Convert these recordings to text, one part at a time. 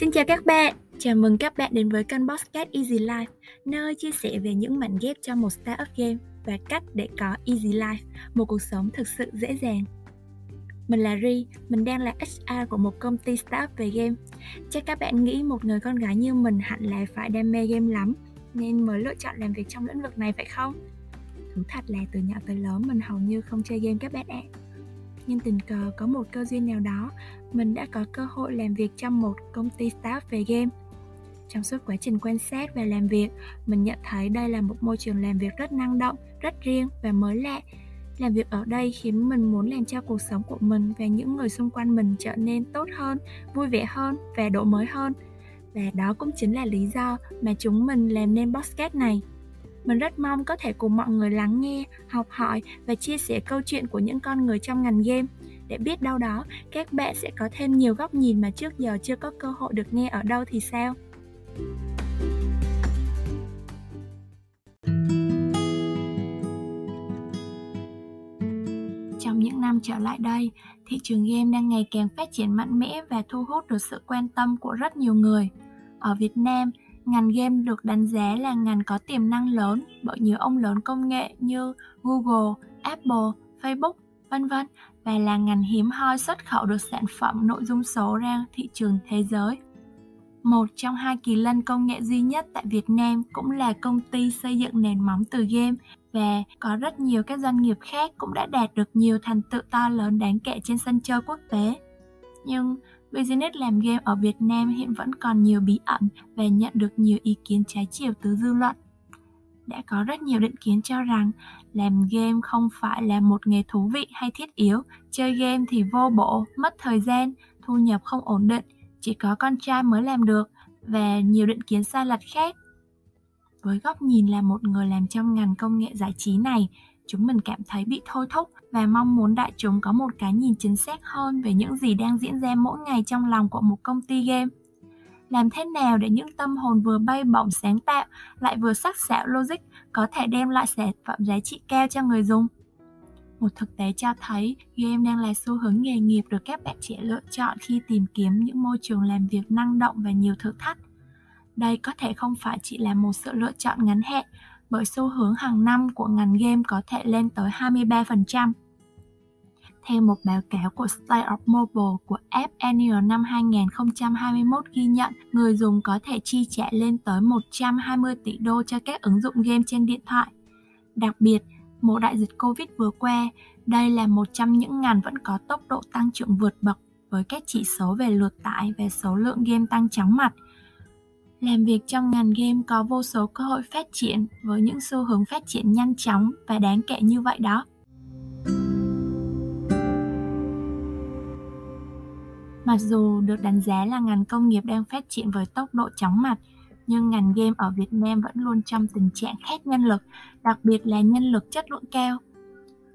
Xin chào các bạn, chào mừng các bạn đến với kênh Podcast Easy Life, nơi chia sẻ về những mảnh ghép cho một startup game và cách để có Easy Life, một cuộc sống thực sự dễ dàng. Mình là Ri, mình đang là HR của một công ty startup về game. Chắc các bạn nghĩ một người con gái như mình hẳn là phải đam mê game lắm, nên mới lựa chọn làm việc trong lĩnh vực này phải không? Thú thật là từ nhỏ tới lớn mình hầu như không chơi game các bạn ạ. Nhưng tình cờ có một cơ duyên nào đó, mình đã có cơ hội làm việc trong một công ty startup về game. Trong suốt quá trình quan sát và làm việc, mình nhận thấy đây là một môi trường làm việc rất năng động, rất riêng và mới lạ. Làm việc ở đây khiến mình muốn làm cho cuộc sống của mình và những người xung quanh mình trở nên tốt hơn, vui vẻ hơn và độ mới hơn. Và đó cũng chính là lý do mà chúng mình làm nên podcast này. Mình rất mong có thể cùng mọi người lắng nghe, học hỏi và chia sẻ câu chuyện của những con người trong ngành game để biết đâu đó các bạn sẽ có thêm nhiều góc nhìn mà trước giờ chưa có cơ hội được nghe ở đâu thì sao. Trong những năm trở lại đây, thị trường game đang ngày càng phát triển mạnh mẽ và thu hút được sự quan tâm của rất nhiều người. Ở Việt Nam, ngành game được đánh giá là ngành có tiềm năng lớn bởi nhiều ông lớn công nghệ như Google, Apple, Facebook, vân vân và là ngành hiếm hoi xuất khẩu được sản phẩm nội dung số ra thị trường thế giới. Một trong hai kỳ lân công nghệ duy nhất tại Việt Nam cũng là công ty xây dựng nền móng từ game và có rất nhiều các doanh nghiệp khác cũng đã đạt được nhiều thành tựu to lớn đáng kể trên sân chơi quốc tế. Nhưng business làm game ở Việt Nam hiện vẫn còn nhiều bí ẩn và nhận được nhiều ý kiến trái chiều từ dư luận. Đã có rất nhiều định kiến cho rằng làm game không phải là một nghề thú vị hay thiết yếu, chơi game thì vô bổ, mất thời gian, thu nhập không ổn định, chỉ có con trai mới làm được và nhiều định kiến sai lệch khác. Với góc nhìn là một người làm trong ngành công nghệ giải trí này, chúng mình cảm thấy bị thôi thúc và mong muốn đại chúng có một cái nhìn chính xác hơn về những gì đang diễn ra mỗi ngày trong lòng của một công ty game. Làm thế nào để những tâm hồn vừa bay bổng sáng tạo lại vừa sắc sảo logic có thể đem lại sản phẩm giá trị cao cho người dùng? Một thực tế cho thấy game đang là xu hướng nghề nghiệp được các bạn trẻ lựa chọn khi tìm kiếm những môi trường làm việc năng động và nhiều thử thách. Đây có thể không phải chỉ là một sự lựa chọn ngắn hạn, bởi xu hướng hàng năm của ngành game có thể lên tới 23%. Theo một báo cáo của State of Mobile của App Annual năm 2021 ghi nhận, người dùng có thể chi trả lên tới 120 tỷ đô cho các ứng dụng game trên điện thoại. Đặc biệt, mùa đại dịch Covid vừa qua, đây là một trong những ngành vẫn có tốc độ tăng trưởng vượt bậc với các chỉ số về lượt tải và số lượng game tăng chóng mặt – làm việc trong ngành game có vô số cơ hội phát triển với những xu hướng phát triển nhanh chóng và đáng kể như vậy đó. Mặc dù được đánh giá là ngành công nghiệp đang phát triển với tốc độ chóng mặt, nhưng ngành game ở Việt Nam vẫn luôn trong tình trạng khát nhân lực, đặc biệt là nhân lực chất lượng cao.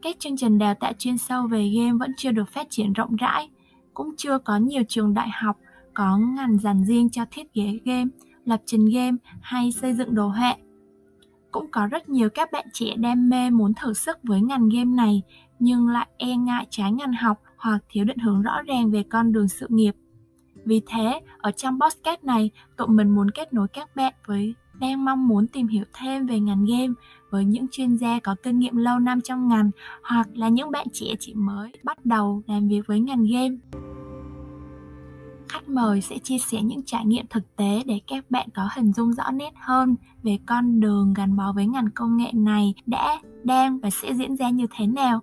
Các chương trình đào tạo chuyên sâu về game vẫn chưa được phát triển rộng rãi, cũng chưa có nhiều trường đại học có ngành dành riêng cho thiết kế game lập trình game hay xây dựng đồ họa. Cũng có rất nhiều các bạn trẻ đam mê muốn thử sức với ngành game này nhưng lại e ngại trái ngành học hoặc thiếu định hướng rõ ràng về con đường sự nghiệp. Vì thế, ở trong podcast này, tụi mình muốn kết nối các bạn với đang mong muốn tìm hiểu thêm về ngành game với những chuyên gia có kinh nghiệm lâu năm trong ngành hoặc là những bạn trẻ chỉ mới bắt đầu làm việc với ngành game khách mời sẽ chia sẻ những trải nghiệm thực tế để các bạn có hình dung rõ nét hơn về con đường gắn bó với ngành công nghệ này đã, đang và sẽ diễn ra như thế nào.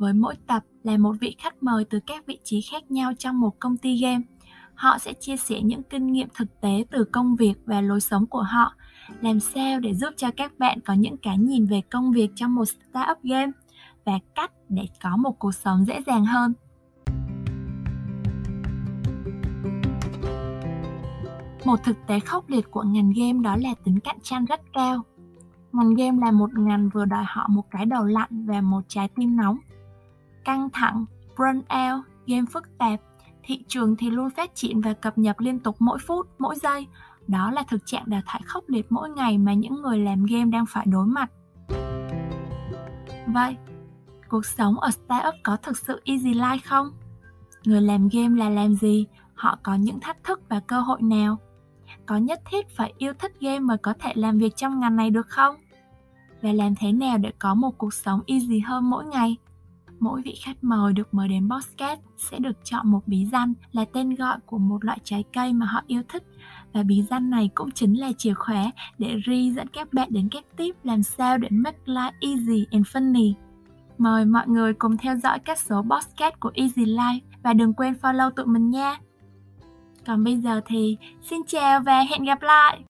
Với mỗi tập là một vị khách mời từ các vị trí khác nhau trong một công ty game. Họ sẽ chia sẻ những kinh nghiệm thực tế từ công việc và lối sống của họ, làm sao để giúp cho các bạn có những cái nhìn về công việc trong một startup game và cách để có một cuộc sống dễ dàng hơn. Một thực tế khốc liệt của ngành game đó là tính cạnh tranh rất cao. Ngành game là một ngành vừa đòi họ một cái đầu lạnh và một trái tim nóng. Căng thẳng, burnout, game phức tạp, thị trường thì luôn phát triển và cập nhật liên tục mỗi phút, mỗi giây. Đó là thực trạng đào thải khốc liệt mỗi ngày mà những người làm game đang phải đối mặt. Vậy, cuộc sống ở startup có thực sự easy life không? Người làm game là làm gì? họ có những thách thức và cơ hội nào có nhất thiết phải yêu thích game mới có thể làm việc trong ngành này được không và làm thế nào để có một cuộc sống easy hơn mỗi ngày mỗi vị khách mời được mời đến podcast sẽ được chọn một bí danh là tên gọi của một loại trái cây mà họ yêu thích và bí danh này cũng chính là chìa khóa để Ri dẫn các bạn đến các tip làm sao để make life easy and funny. Mời mọi người cùng theo dõi các số podcast của Easy Life và đừng quên follow tụi mình nha. Còn bây giờ thì, xin chào và hẹn gặp lại!